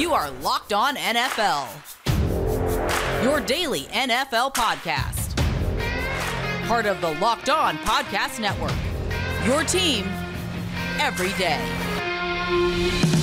You are Locked On NFL, your daily NFL podcast. Part of the Locked On Podcast Network, your team every day.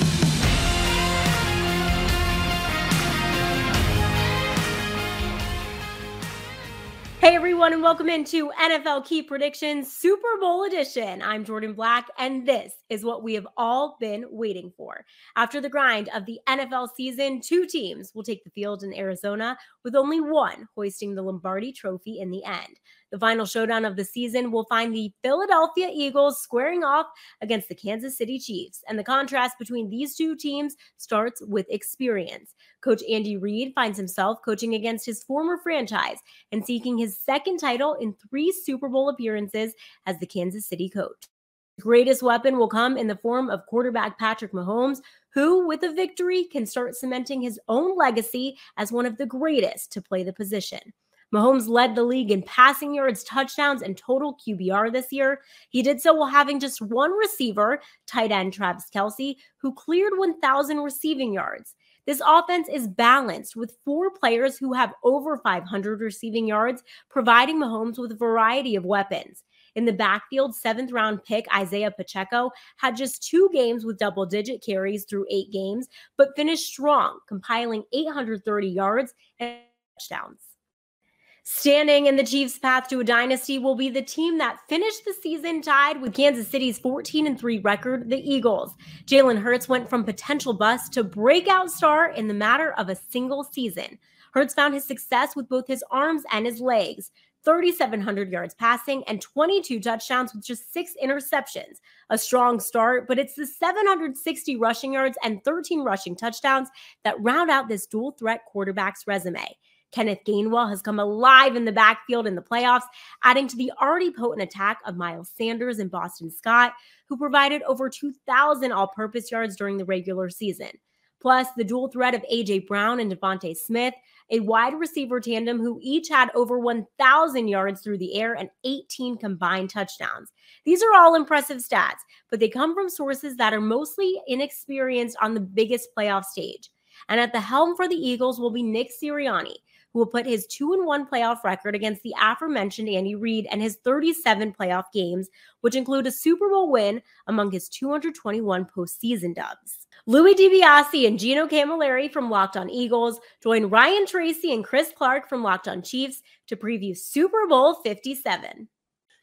Hey everyone, and welcome into NFL Key Predictions Super Bowl edition. I'm Jordan Black, and this is what we have all been waiting for. After the grind of the NFL season, two teams will take the field in Arizona, with only one hoisting the Lombardi trophy in the end. The final showdown of the season will find the Philadelphia Eagles squaring off against the Kansas City Chiefs. And the contrast between these two teams starts with experience. Coach Andy Reid finds himself coaching against his former franchise and seeking his second title in three Super Bowl appearances as the Kansas City coach. His greatest weapon will come in the form of quarterback Patrick Mahomes, who, with a victory, can start cementing his own legacy as one of the greatest to play the position. Mahomes led the league in passing yards, touchdowns, and total QBR this year. He did so while having just one receiver, tight end Travis Kelce, who cleared 1,000 receiving yards. This offense is balanced with four players who have over 500 receiving yards, providing Mahomes with a variety of weapons. In the backfield, seventh round pick Isaiah Pacheco had just two games with double digit carries through eight games, but finished strong, compiling 830 yards and touchdowns. Standing in the Chiefs' path to a dynasty will be the team that finished the season tied with Kansas City's 14 and 3 record, the Eagles. Jalen Hurts went from potential bust to breakout star in the matter of a single season. Hurts found his success with both his arms and his legs. 3,700 yards passing and 22 touchdowns with just six interceptions. A strong start, but it's the 760 rushing yards and 13 rushing touchdowns that round out this dual threat quarterback's resume. Kenneth Gainwell has come alive in the backfield in the playoffs, adding to the already potent attack of Miles Sanders and Boston Scott, who provided over 2,000 all purpose yards during the regular season. Plus, the dual threat of A.J. Brown and DeVonta Smith, a wide receiver tandem who each had over 1,000 yards through the air and 18 combined touchdowns. These are all impressive stats, but they come from sources that are mostly inexperienced on the biggest playoff stage. And at the helm for the Eagles will be Nick Sirianni, who will put his 2 and 1 playoff record against the aforementioned Andy Reid and his 37 playoff games, which include a Super Bowl win among his 221 postseason dubs. Louis DiBiase and Gino Camilleri from Locked On Eagles join Ryan Tracy and Chris Clark from Locked On Chiefs to preview Super Bowl 57.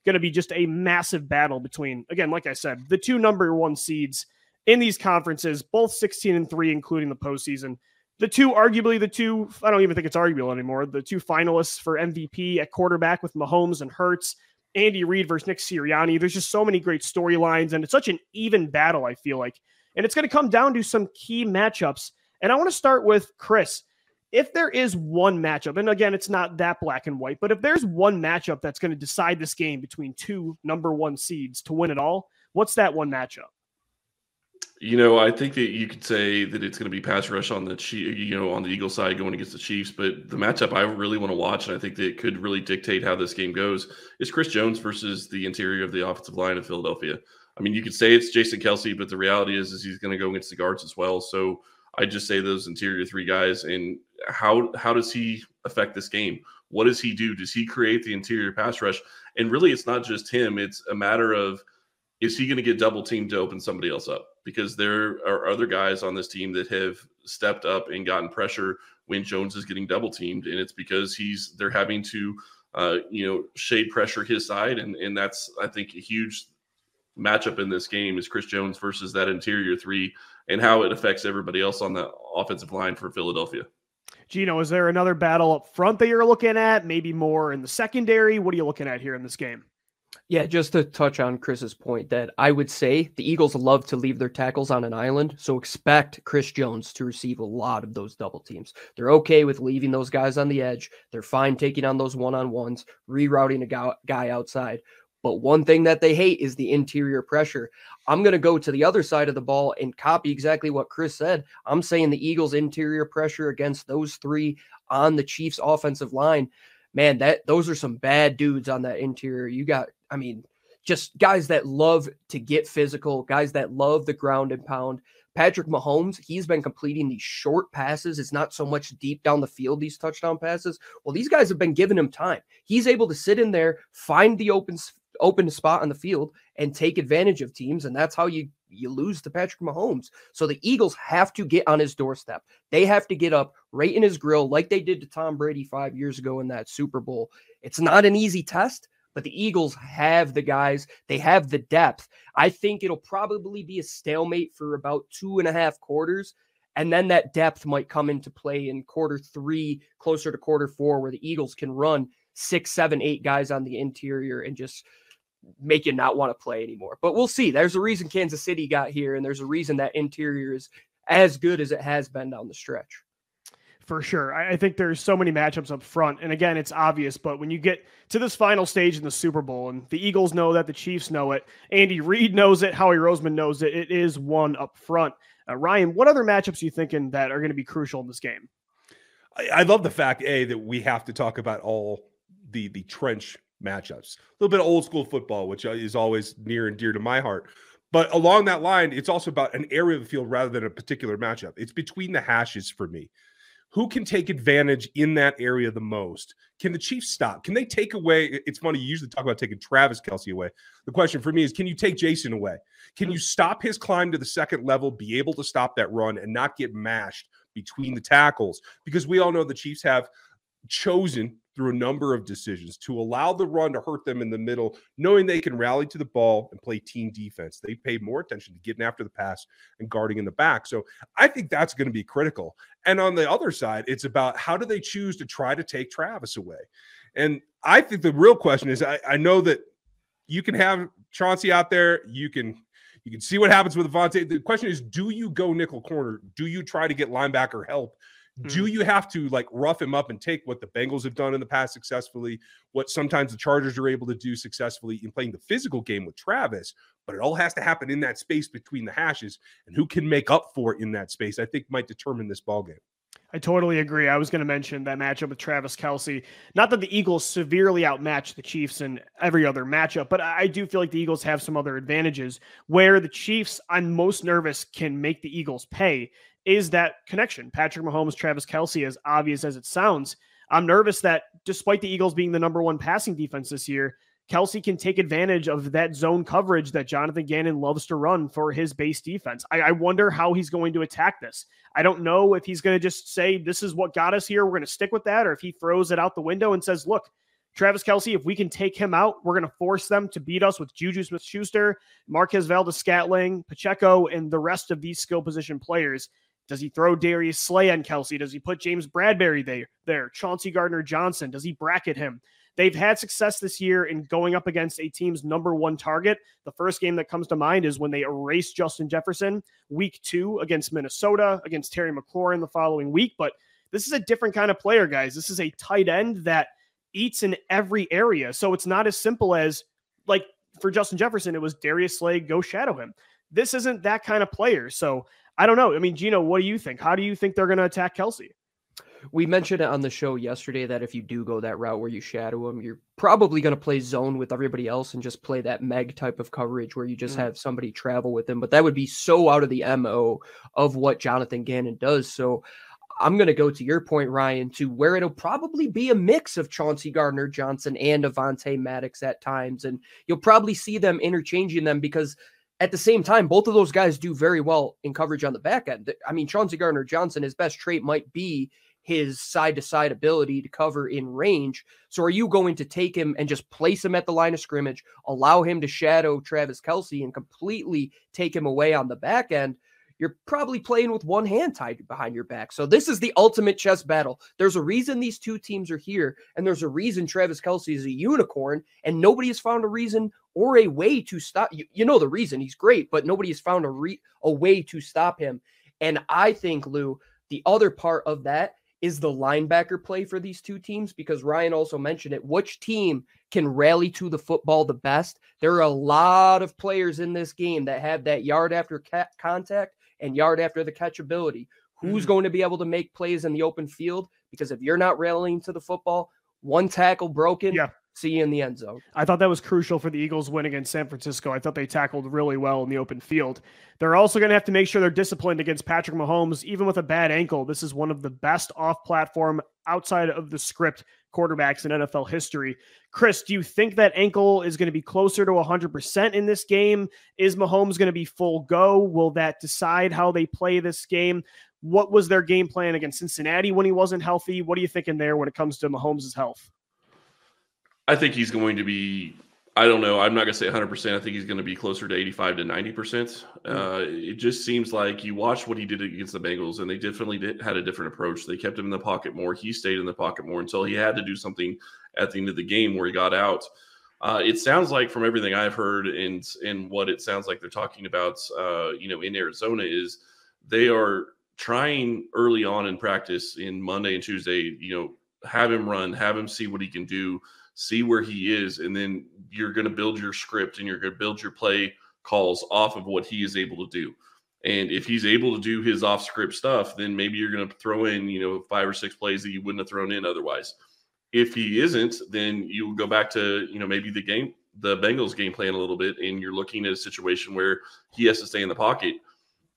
Going to be just a massive battle between, again, like I said, the two number one seeds in these conferences, both 16 and 3, including the postseason the two, arguably the two, I don't even think it's arguable anymore. The two finalists for MVP at quarterback with Mahomes and Hurts, Andy Reid versus Nick Sirianni. There's just so many great storylines, and it's such an even battle, I feel like. And it's going to come down to some key matchups. And I want to start with Chris. If there is one matchup, and again, it's not that black and white, but if there's one matchup that's going to decide this game between two number one seeds to win it all, what's that one matchup? You know, I think that you could say that it's going to be pass rush on the you know on the Eagle side going against the Chiefs, but the matchup I really want to watch, and I think that it could really dictate how this game goes, is Chris Jones versus the interior of the offensive line of Philadelphia. I mean, you could say it's Jason Kelce, but the reality is, is he's going to go against the guards as well. So I just say those interior three guys, and how how does he affect this game? What does he do? Does he create the interior pass rush? And really, it's not just him; it's a matter of is he going to get double teamed to open somebody else up? Because there are other guys on this team that have stepped up and gotten pressure when Jones is getting double teamed, and it's because he's they're having to uh, you know shade pressure his side, and and that's I think a huge matchup in this game is Chris Jones versus that interior three, and how it affects everybody else on the offensive line for Philadelphia. Gino, is there another battle up front that you're looking at? Maybe more in the secondary? What are you looking at here in this game? Yeah, just to touch on Chris's point, that I would say the Eagles love to leave their tackles on an island. So expect Chris Jones to receive a lot of those double teams. They're okay with leaving those guys on the edge. They're fine taking on those one on ones, rerouting a guy outside. But one thing that they hate is the interior pressure. I'm going to go to the other side of the ball and copy exactly what Chris said. I'm saying the Eagles' interior pressure against those three on the Chiefs' offensive line man, that those are some bad dudes on that interior. You got I mean, just guys that love to get physical, guys that love the ground and pound. Patrick Mahomes, he's been completing these short passes. It's not so much deep down the field, these touchdown passes. Well, these guys have been giving him time. He's able to sit in there, find the open open spot on the field and take advantage of teams and that's how you you lose to Patrick Mahomes. So the Eagles have to get on his doorstep. They have to get up right in his grill like they did to Tom Brady 5 years ago in that Super Bowl. It's not an easy test, but the Eagles have the guys, they have the depth. I think it'll probably be a stalemate for about two and a half quarters. And then that depth might come into play in quarter three, closer to quarter four, where the Eagles can run six, seven, eight guys on the interior and just make you not want to play anymore. But we'll see. There's a reason Kansas City got here, and there's a reason that interior is as good as it has been down the stretch for sure. I, think there's so many matchups up front. And again, it's obvious, but when you get to this final stage in the Super Bowl, and the Eagles know that, the Chiefs know it, Andy Reid knows it, Howie Roseman knows it, it is one up front. Uh, Ryan, what other matchups are you thinking that are going to be crucial in this game? I, I love the fact, A, that we have to talk about all the the trench matchups. A little bit of old school football, which uh, is always near and dear to my heart. But along that line, it's also about an area of the field rather than a particular matchup. It's between the hashes for me who can take advantage in that area the most? Can the Chiefs stop? Can they take away? It's funny, you usually talk about taking Travis Kelce away. The question for me is can you take Jason away? Can you stop his climb to the second level, be able to stop that run and not get mashed between the tackles? Because we all know the Chiefs have chosen through a number of decisions to allow the run to hurt them in the middle, knowing they can rally to the ball and play team defense. They pay more attention to getting after the pass and guarding in the back. So I think that's going to be critical. And on the other side, it's about how do they choose to try to take Travis away? And I think the real question is I, I know that you can have Chauncey out there, you can you can see what happens with Avonte. The question is, do you go nickel corner? Do you try to get linebacker help? Do hmm. you have to like rough him up and take what the Bengals have done in the past successfully, what sometimes the Chargers are able to do successfully in playing the physical game with Travis? But it all has to happen in that space between the hashes, and who can make up for it in that space, I think might determine this ball game. I totally agree. I was going to mention that matchup with Travis Kelce. Not that the Eagles severely outmatch the Chiefs in every other matchup, but I do feel like the Eagles have some other advantages where the Chiefs, I'm most nervous, can make the Eagles pay is that connection. Patrick Mahomes, Travis Kelce, as obvious as it sounds. I'm nervous that despite the Eagles being the number one passing defense this year, Kelce can take advantage of that zone coverage that Jonathan Gannon loves to run for his base defense. I, I wonder how he's going to attack this. I don't know if he's going to just say, This is what got us here. We're going to stick with that, or if he throws it out the window and says, Look, Travis Kelce, if we can take him out, we're going to force them to beat us with Juju Smith Schuster, Marquez Valdes Scantling, Pacheco, and the rest of these skill position players. Does he throw Darius Slay on Kelce? Does he put James Bradberry there? There, Chauncey Gardner Johnson. Does he bracket him? They've had success this year in going up against a team's number one target. The first game that comes to mind is when they erased Justin Jefferson week two against Minnesota, against Terry McLaurin the following week. But this is a different kind of player, guys. This is a tight end that eats in every area. So it's not as simple as like for Justin Jefferson, it was Darius Slay, go shadow him. This isn't that kind of player. So I don't know. I mean, Gino, what do you think? How do you think they're going to attack Kelce? We mentioned it on the show yesterday that if you do go that route where you shadow him, you're probably going to play zone with everybody else and just play that meg type of coverage where you just mm. have somebody travel with him. But that would be so out of the MO of what Jonathan Gannon does. So I'm going to go to your point, Ryan, to where it'll probably be a mix of Chauncey Gardner Johnson and Avonte Maddox at times. And you'll probably see them interchanging them because at the same time, both of those guys do very well in coverage on the back end. I mean, Chauncey Gardner Johnson, his best trait might be his side to side ability to cover in range. So, are you going to take him and just place him at the line of scrimmage, allow him to shadow Travis Kelce and completely take him away on the back end? You're probably playing with one hand tied behind your back. So this is the ultimate chess battle. There's a reason these two teams are here, and there's a reason Travis Kelce is a unicorn, and nobody has found a reason or a way to stop. You, you know the reason he's great, but nobody has found a re, a way to stop him. And I think Lou, the other part of that is the linebacker play for these two teams because Ryan also mentioned it. Which team can rally to the football the best? There are a lot of players in this game that have that yard after contact and yard after the catch ability. Who's mm-hmm. going to be able to make plays in the open field? Because if you're not rallying to the football, one tackle broken, yeah. See you in the end zone. I thought that was crucial for the Eagles win against San Francisco. I thought they tackled really well in the open field. They're also going to have to make sure they're disciplined against Patrick Mahomes, even with a bad ankle. This is one of the best off platform outside of the script quarterbacks in NFL history. Chris, do you think that ankle is going to be closer to 100% in this game? Is Mahomes going to be full go? Will that decide how they play this game? What was their game plan against Cincinnati when he wasn't healthy? What are you thinking there when it comes to Mahomes' health? I think he's going to be. I don't know. I'm not going to say 100. percent I think he's going to be closer to 85 to 90 percent. Hmm. Uh, it just seems like you watch what he did against the Bengals, and they definitely did, had a different approach. They kept him in the pocket more. He stayed in the pocket more until he had to do something at the end of the game where he got out. Uh, it sounds like from everything I've heard and and what it sounds like they're talking about, uh, you know, in Arizona is they are trying early on in practice in Monday and Tuesday, you know, have him run, have him see what he can do see where he is, and then you're going to build your script and you're going to build your play calls off of what he is able to do. And if he's able to do his off script stuff, then maybe you're going to throw in, you know, five or six plays that you wouldn't have thrown in otherwise. If he isn't, then you go back to, you know, maybe the game, the Bengals game plan a little bit, and you're looking at a situation where he has to stay in the pocket.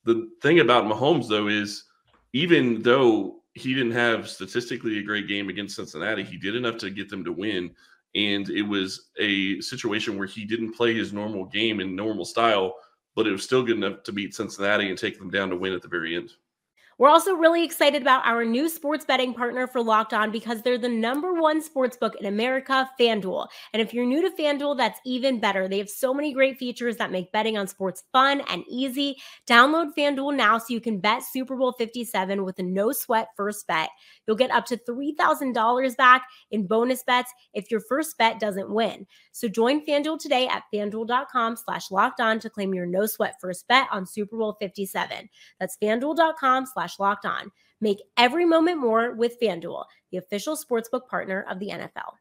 The thing about Mahomes, though, is even though he didn't have statistically a great game against Cincinnati. He did enough to get them to win. And it was a situation where he didn't play his normal game in normal style, but it was still good enough to beat Cincinnati and take them down to win at the very end. We're also really excited about our new sports betting partner for Locked On because they're the number one sports book in America, FanDuel. And if you're new to FanDuel, that's even better. They have so many great features that make betting on sports fun and easy. Download FanDuel now so you can bet Super Bowl 57 with a no sweat first bet. You'll get up to $3,000 back in bonus bets if your first bet doesn't win. So join FanDuel today at fanduel.com slash locked on to claim your no sweat first bet on Super Bowl 57. That's fanduel.com slash slash locked on. Make every moment more with FanDuel, the official sportsbook partner of the NFL.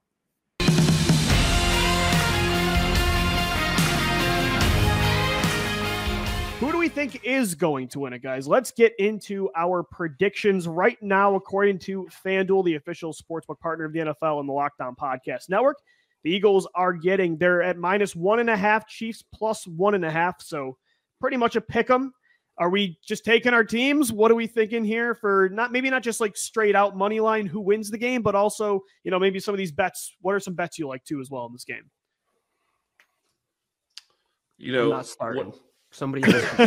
Who do we think is going to win it, guys? Let's get into our predictions right now, according to FanDuel, the official sportsbook partner of the NFL and the Locked On Podcast Network. The Eagles are getting, they're at minus one and a half, Chiefs plus one and a half. So pretty much a pick 'em. Are we just taking our teams? What are we thinking here for not maybe not just like straight out money line who wins the game, but also, you know, maybe some of these bets. What are some bets you like too as well in this game? You know, I'm not starting. What, Somebody.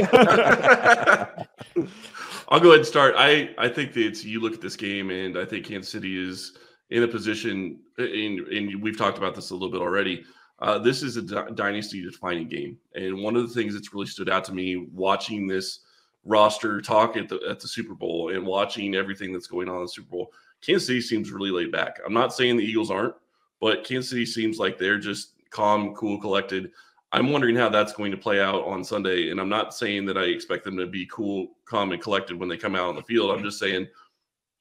I'll go ahead and start. I I think that it's you look at this game, and I think Kansas City is in a position, and, and we've talked about this a little bit already. Uh, this is a d- dynasty defining game. And one of the things that's really stood out to me watching this roster talk at the at the Super Bowl and watching everything that's going on in the Super Bowl, Kansas City seems really laid back. I'm not saying the Eagles aren't, but Kansas City seems like they're just calm, cool, collected. I'm wondering how that's going to play out on Sunday. And I'm not saying that I expect them to be cool, calm, and collected when they come out on the field. I'm just saying,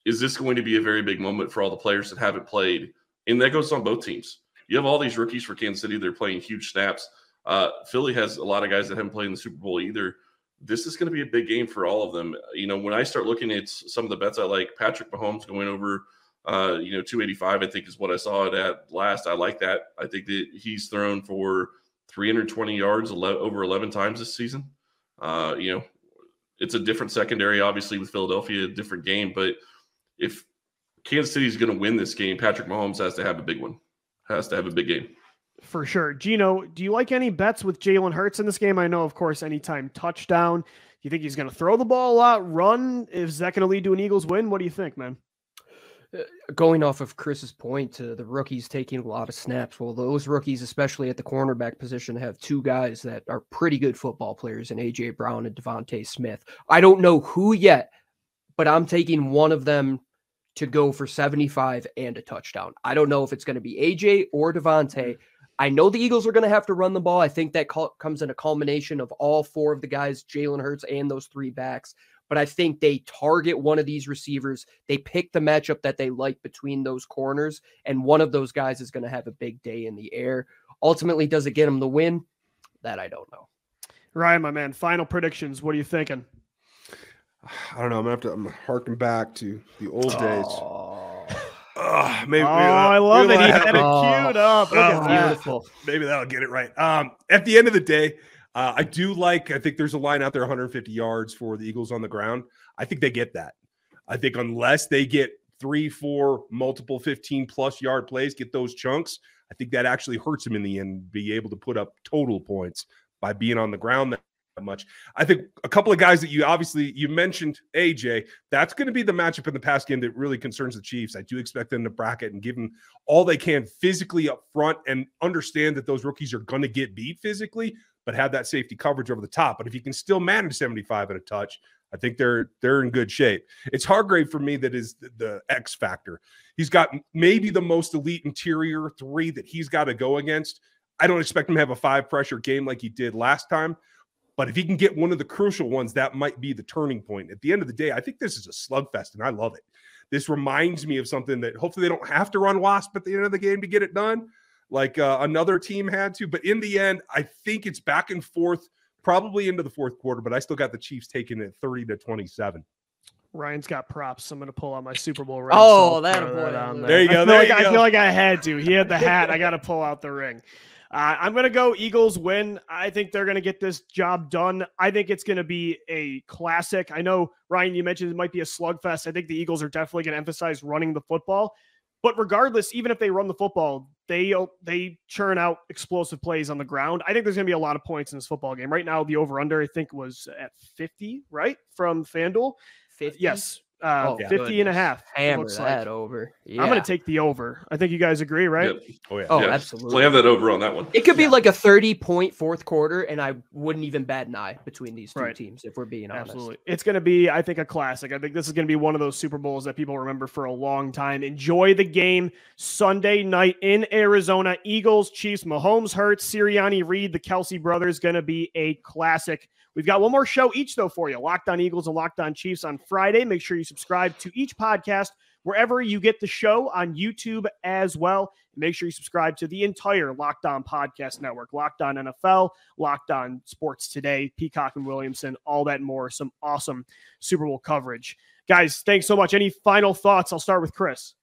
is this going to be a very big moment for all the players that haven't played? And that goes on both teams you have all these rookies for Kansas City. They're playing huge snaps. Uh, Philly has a lot of guys that haven't played in the Super Bowl either. This is going to be a big game for all of them. You know, when I start looking at some of the bets I like, Patrick Mahomes going over, uh, you know, 285, I think is what I saw it at last. I like that. I think that he's thrown for 320 yards over 11 times this season. Uh, you know, it's a different secondary, obviously, with Philadelphia, a different game. But if Kansas City is going to win this game, Patrick Mahomes has to have a big one has to have a big game. For sure. Gino, do you like any bets with Jalen Hurts in this game? I know, of course, anytime touchdown. Do you think he's going to throw the ball a lot, run? Is that going to lead to an Eagles win? What do you think, man? Uh, going off of Chris's point to the rookies taking a lot of snaps. Well, those rookies, especially at the cornerback position, have two guys that are pretty good football players in AJ Brown and DeVonta Smith. I don't know who yet, but I'm taking one of them to go for 75 and a touchdown. I don't know if it's going to be AJ or DeVonta. Mm-hmm. I know the Eagles are going to have to run the ball. I think that comes in a culmination of all four of the guys, Jalen Hurts and those three backs. But I think they target one of these receivers. They pick the matchup that they like between those corners, and one of those guys is going to have a big day in the air. Ultimately, does it get them the win? That I don't know. Ryan, my man, final predictions. What are you thinking? I don't know. I'm gonna have to. I'm harking back to the old days. Uh, maybe, Oh, I love it. He had it Oh. queued up. Look Oh, at. Beautiful. Maybe that'll get it right. Um, at the end of the day, uh, I do like. I think there's a line out there, 150 yards for the Eagles on the ground. I think they get that. I think unless they get three, four, multiple 15 plus yard plays, get those chunks. I think that actually hurts them in the end. Be able to put up total points by being on the ground that much. I think a couple of guys that you obviously you mentioned AJ. That's going to be the matchup in the past game that really concerns the Chiefs. I do expect them to bracket and give them all they can physically up front and understand that those rookies are going to get beat physically, but have that safety coverage over the top. But if you can still manage 75 at a touch, I think they're they're in good shape. It's Hargrave for me that is the, the X factor. He's got maybe the most elite interior three that he's got to go against. I don't expect him to have a five pressure game like he did last time. But if he can get one of the crucial ones, that might be the turning point. At the end of the day, I think this is a slugfest, and I love it. This reminds me of something that hopefully they don't have to run Wasp at the end of the game to get it done, like uh, another team had to. But in the end, I think it's back and forth, probably into the fourth quarter. But I still got the Chiefs taking it thirty to twenty-seven. Ryan's got props. So I'm going to pull out my Super Bowl ring. Oh, so I'll that throw boy. on There you I go, feel there like, you I go. feel like I had to. He had the hat. I got to pull out the ring. Uh, I'm going to go Eagles win. I think they're going to get this job done. I think it's going to be a classic. I know, Ryan, you mentioned it might be a slugfest. I think the Eagles are definitely going to emphasize running the football. But regardless, even if they run the football, they they churn out explosive plays on the ground. I think there's going to be a lot of points in this football game. Right now, the over under I think was at 50, right from FanDuel. 50? Yes, uh, Oh, 50 and a half. Hammer looks that like. over. Yeah. I'm going to take the over. I think you guys agree, right? Yep. Oh yeah. Oh, Yeah. absolutely. Slam that over on that one. It could be like a 30 point fourth quarter, and I wouldn't even bat an eye between these two Right. teams, if we're being honest. Absolutely. It's going to be, I think, a classic. I think this is going to be one of those Super Bowls that people remember for a long time. Enjoy the game Sunday night in Arizona. Eagles, Chiefs, Mahomes, Hurts, Sirianni, Reid, the Kelce brothers. Going to be a classic. We've got one more show each, though, for you Locked on Eagles and Locked on Chiefs on Friday. Make sure you subscribe to each podcast wherever you get the show on YouTube as well. Make sure you subscribe to the entire Locked On Podcast Network, Locked On NFL, Locked On Sports Today, Peacock and Williamson, all that more. Some awesome Super Bowl coverage. Guys, thanks so much. Any final thoughts? I'll start with Chris.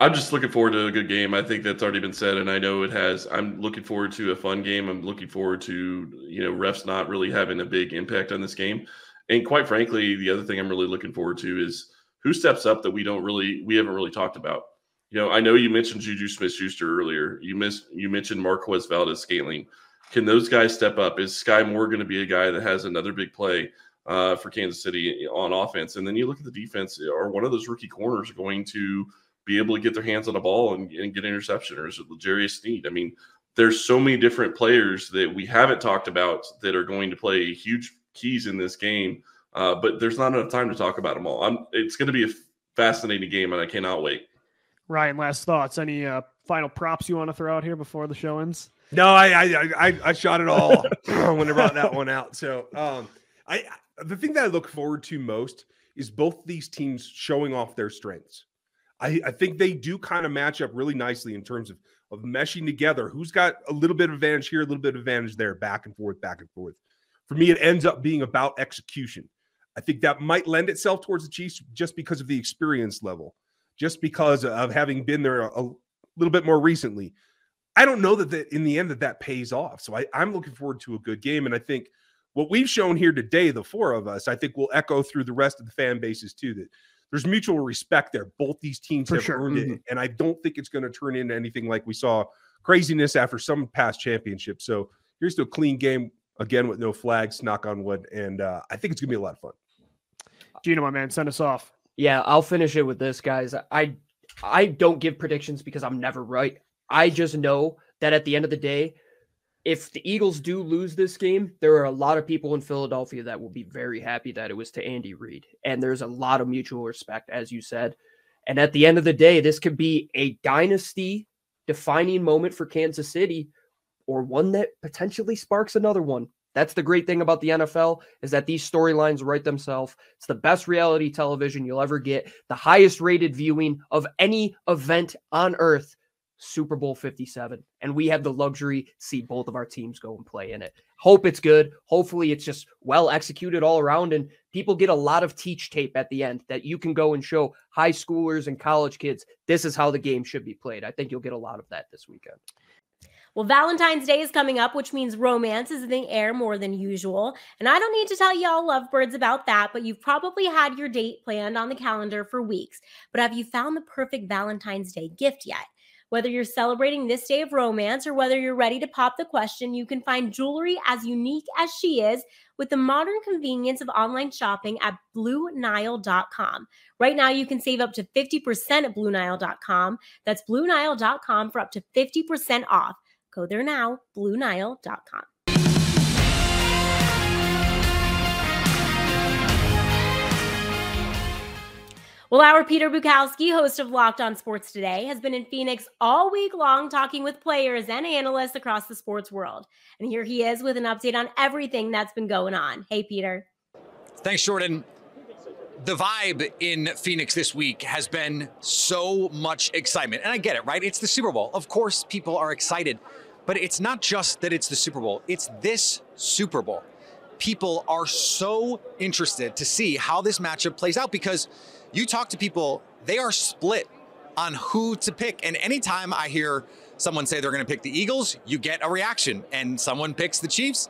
I'm just looking forward to a good game. I think that's already been said, and I know it has. I'm looking forward to a fun game. I'm looking forward to you know refs not really having a big impact on this game. And quite frankly, the other thing I'm really looking forward to is who steps up that we don't really we haven't really talked about. You know, I know you mentioned Juju Smith-Schuster earlier. You missed you mentioned Marquez Valdes Scantling. Can those guys step up? Is Skyy Moore going to be a guy that has another big play uh, for Kansas City on offense? And then you look at the defense. Are one of those rookie corners going to be able to get their hands on the ball and, and get an interception, or is it Jarius Sneed? I mean, there's so many different players that we haven't talked about that are going to play huge keys in this game, uh, but there's not enough time to talk about them all. I'm, it's going to be a fascinating game, and I cannot wait. Ryan, last thoughts. Any uh, final props you want to throw out here before the show ends? No, I I I, I shot it all when I brought that one out. So um, I the thing that I look forward to most is both these teams showing off their strengths. I, I think they do kind of match up really nicely in terms of of meshing together. Who's got a little bit of advantage here, a little bit of advantage there, back and forth, back and forth. For me, it ends up being about execution. I think that might lend itself towards the Chiefs just because of the experience level, just because of having been there a, a little bit more recently. I don't know that, that in the end that that pays off. So I, I'm looking forward to a good game, and I think what we've shown here today, the four of us, I think will echo through the rest of the fan bases too. That there's mutual respect there. Both these teams For have sure. earned it, Mhm. and I don't think it's going to turn into anything like we saw craziness after some past championships. So here's to a clean game again with no flags. Knock on wood, and uh, I think it's going to be a lot of fun. Gino, my man, send us off. Yeah, I'll finish it with this, guys. I I don't give predictions because I'm never right. I just know that at the end of the day, if the Eagles do lose this game, there are a lot of people in Philadelphia that will be very happy that it was to Andy Reid. And there's a lot of mutual respect, as you said. And at the end of the day, this could be a dynasty defining moment for Kansas City or one that potentially sparks another one. That's the great thing about the NFL is that these storylines write themselves. It's the best reality television you'll ever get, the highest rated viewing of any event on earth. Super Bowl 57. And we have the luxury see both of our teams go and play in it. Hope it's good. Hopefully it's just well executed all around and people get a lot of teach tape at the end that you can go and show high schoolers and college kids this is how the game should be played. I think you'll get a lot of that this weekend. Well, Valentine's Day is coming up, which means romance is in the air more than usual. And I don't need to tell y'all lovebirds about that, but you've probably had your date planned on the calendar for weeks. But have you found the perfect Valentine's Day gift yet? Whether you're celebrating this day of romance or whether you're ready to pop the question, you can find jewelry as unique as she is with the modern convenience of online shopping at BlueNile.com. Right now, you can save up to 50% at BlueNile.com. That's BlueNile.com for up to 50% off. Go there now, BlueNile.com. Well, our Peter Bukowski, host of Locked On Sports Today, has been in Phoenix all week long talking with players and analysts across the sports world. And here he is with an update on everything that's been going on. Hey, Peter. Thanks, Jordan. The vibe in Phoenix this week has been so much excitement. And I get it, right? It's the Super Bowl. Of course, people are excited. But it's not just that it's the Super Bowl, it's this Super Bowl. People are so interested to see how this matchup plays out because you talk to people, they are split on who to pick. And anytime I hear someone say they're going to pick the Eagles, you get a reaction. And someone picks the Chiefs,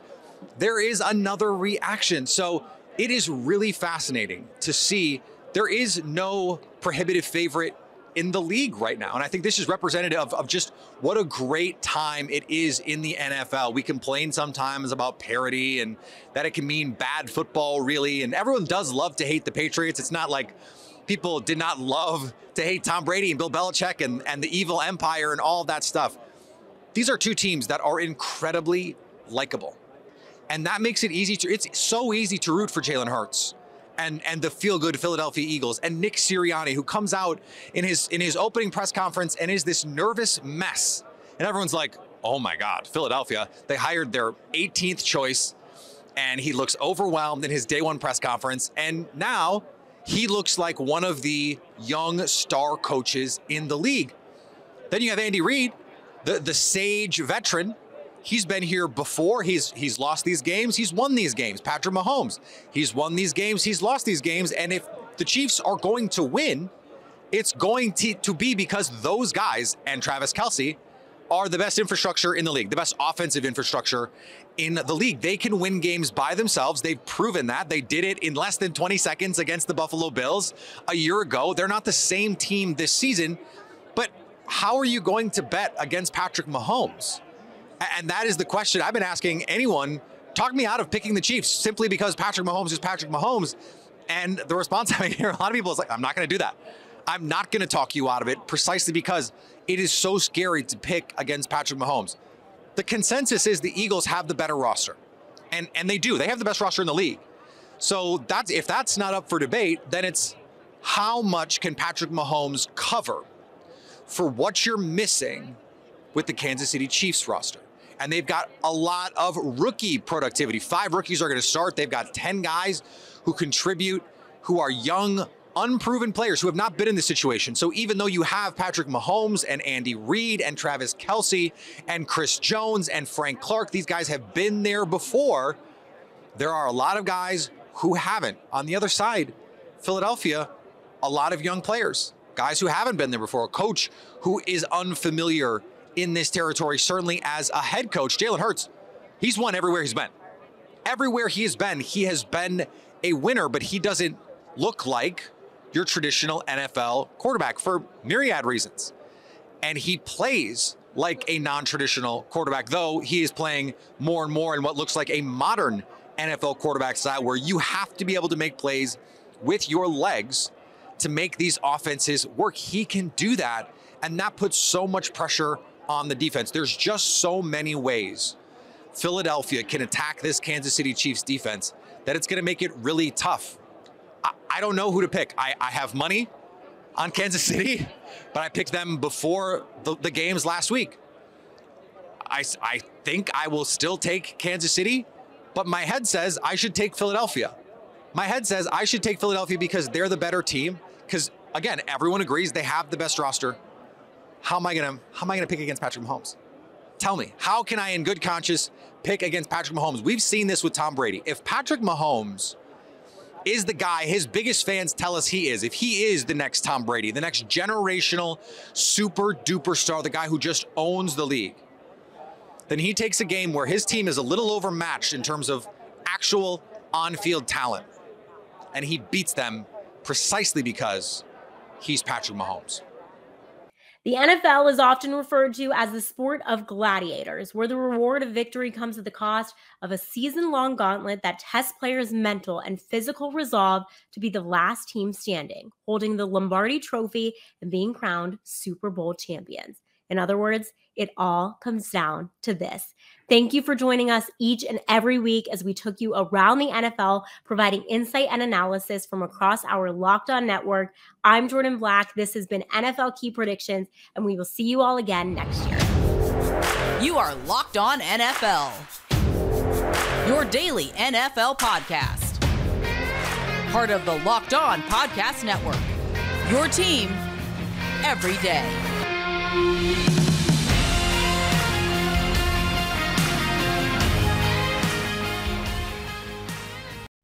there is another reaction. So it is really fascinating to see there is no prohibitive favorite in the league right now. And I think this is representative of, of, just what a great time it is in the NFL. We complain sometimes about parity and that it can mean bad football, really. And everyone does love to hate the Patriots. It's not like people did not love to hate Tom Brady and Bill Belichick and, and the evil empire and all that stuff. These are two teams that are incredibly likable. And that makes it easy to, it's so easy to root for Jalen Hurts and and the feel good Philadelphia Eagles and Nick Sirianni who comes out in his in his opening press conference and is this nervous mess. And everyone's like, "Oh my god, Philadelphia, they hired their 18th choice." And he looks overwhelmed in his day one press conference and now he looks like one of the young star coaches in the league. Then you have Andy Reid, the the sage veteran He's been here before. He's he's lost these games. He's won these games. Patrick Mahomes. He's won these games. He's lost these games. And if the Chiefs are going to win, it's going to, to be because those guys and Travis Kelce are the best infrastructure in the league, the best offensive infrastructure in the league. They can win games by themselves. They've proven that. They did it in less than 20 seconds against the Buffalo Bills a year ago. They're not the same team this season, but how are you going to bet against Patrick Mahomes? And that is the question I've been asking anyone. Talk me out of picking the Chiefs simply because Patrick Mahomes is Patrick Mahomes. And the response I hear a lot of people is like, I'm not going to do that. I'm not going to talk you out of it precisely because it is so scary to pick against Patrick Mahomes. The consensus is the Eagles have the better roster. And and they do. They have the best roster in the league. So that's if that's not up for debate, then it's how much can Patrick Mahomes cover for what you're missing with the Kansas City Chiefs roster? and they've got a lot of rookie productivity. Five rookies are going to start. They've got 10 guys who contribute, who are young, unproven players who have not been in this situation. So even though you have Patrick Mahomes and Andy Reid and Travis Kelce and Chris Jones and Frank Clark, these guys have been there before. There are a lot of guys who haven't. On the other side, Philadelphia, a lot of young players, guys who haven't been there before, a coach who is unfamiliar in this territory, certainly as a head coach. Jalen Hurts, he's won everywhere he's been. Everywhere he has been, he has been a winner, but he doesn't look like your traditional NFL quarterback for myriad reasons. And he plays like a non traditional quarterback, though he is playing more and more in what looks like a modern NFL quarterback style where you have to be able to make plays with your legs to make these offenses work. He can do that. And that puts so much pressure on the defense. There's just so many ways Philadelphia can attack this Kansas City Chiefs defense that it's going to make it really tough. I, don't know who to pick. I, I, have money on Kansas City, but I picked them before the, the games last week. I, I think I will still take Kansas City, but my head says I should take Philadelphia. My head says I should take Philadelphia because they're the better team. Because again, everyone agrees they have the best roster how am I gonna how am I gonna pick against Patrick Mahomes? Tell me, how can I, in good conscience, pick against Patrick Mahomes? We've seen this with Tom Brady. If Patrick Mahomes is the guy his biggest fans tell us he is, if he is the next Tom Brady, the next generational super duper star, the guy who just owns the league, then he takes a game where his team is a little overmatched in terms of actual on field talent. And he beats them precisely because he's Patrick Mahomes. The NFL is often referred to as the sport of gladiators, where the reward of victory comes at the cost of a season long gauntlet that tests players' mental and physical resolve to be the last team standing, holding the Lombardi trophy and being crowned Super Bowl champions. In other words, it all comes down to this. Thank you for joining us each and every week as we took you around the NFL, providing insight and analysis from across our Locked On network. I'm Jordan Black. This has been NFL Key Predictions, and we will see you all again next year. You are Locked On NFL, your daily NFL podcast. Part of the Locked On Podcast Network, your team every day.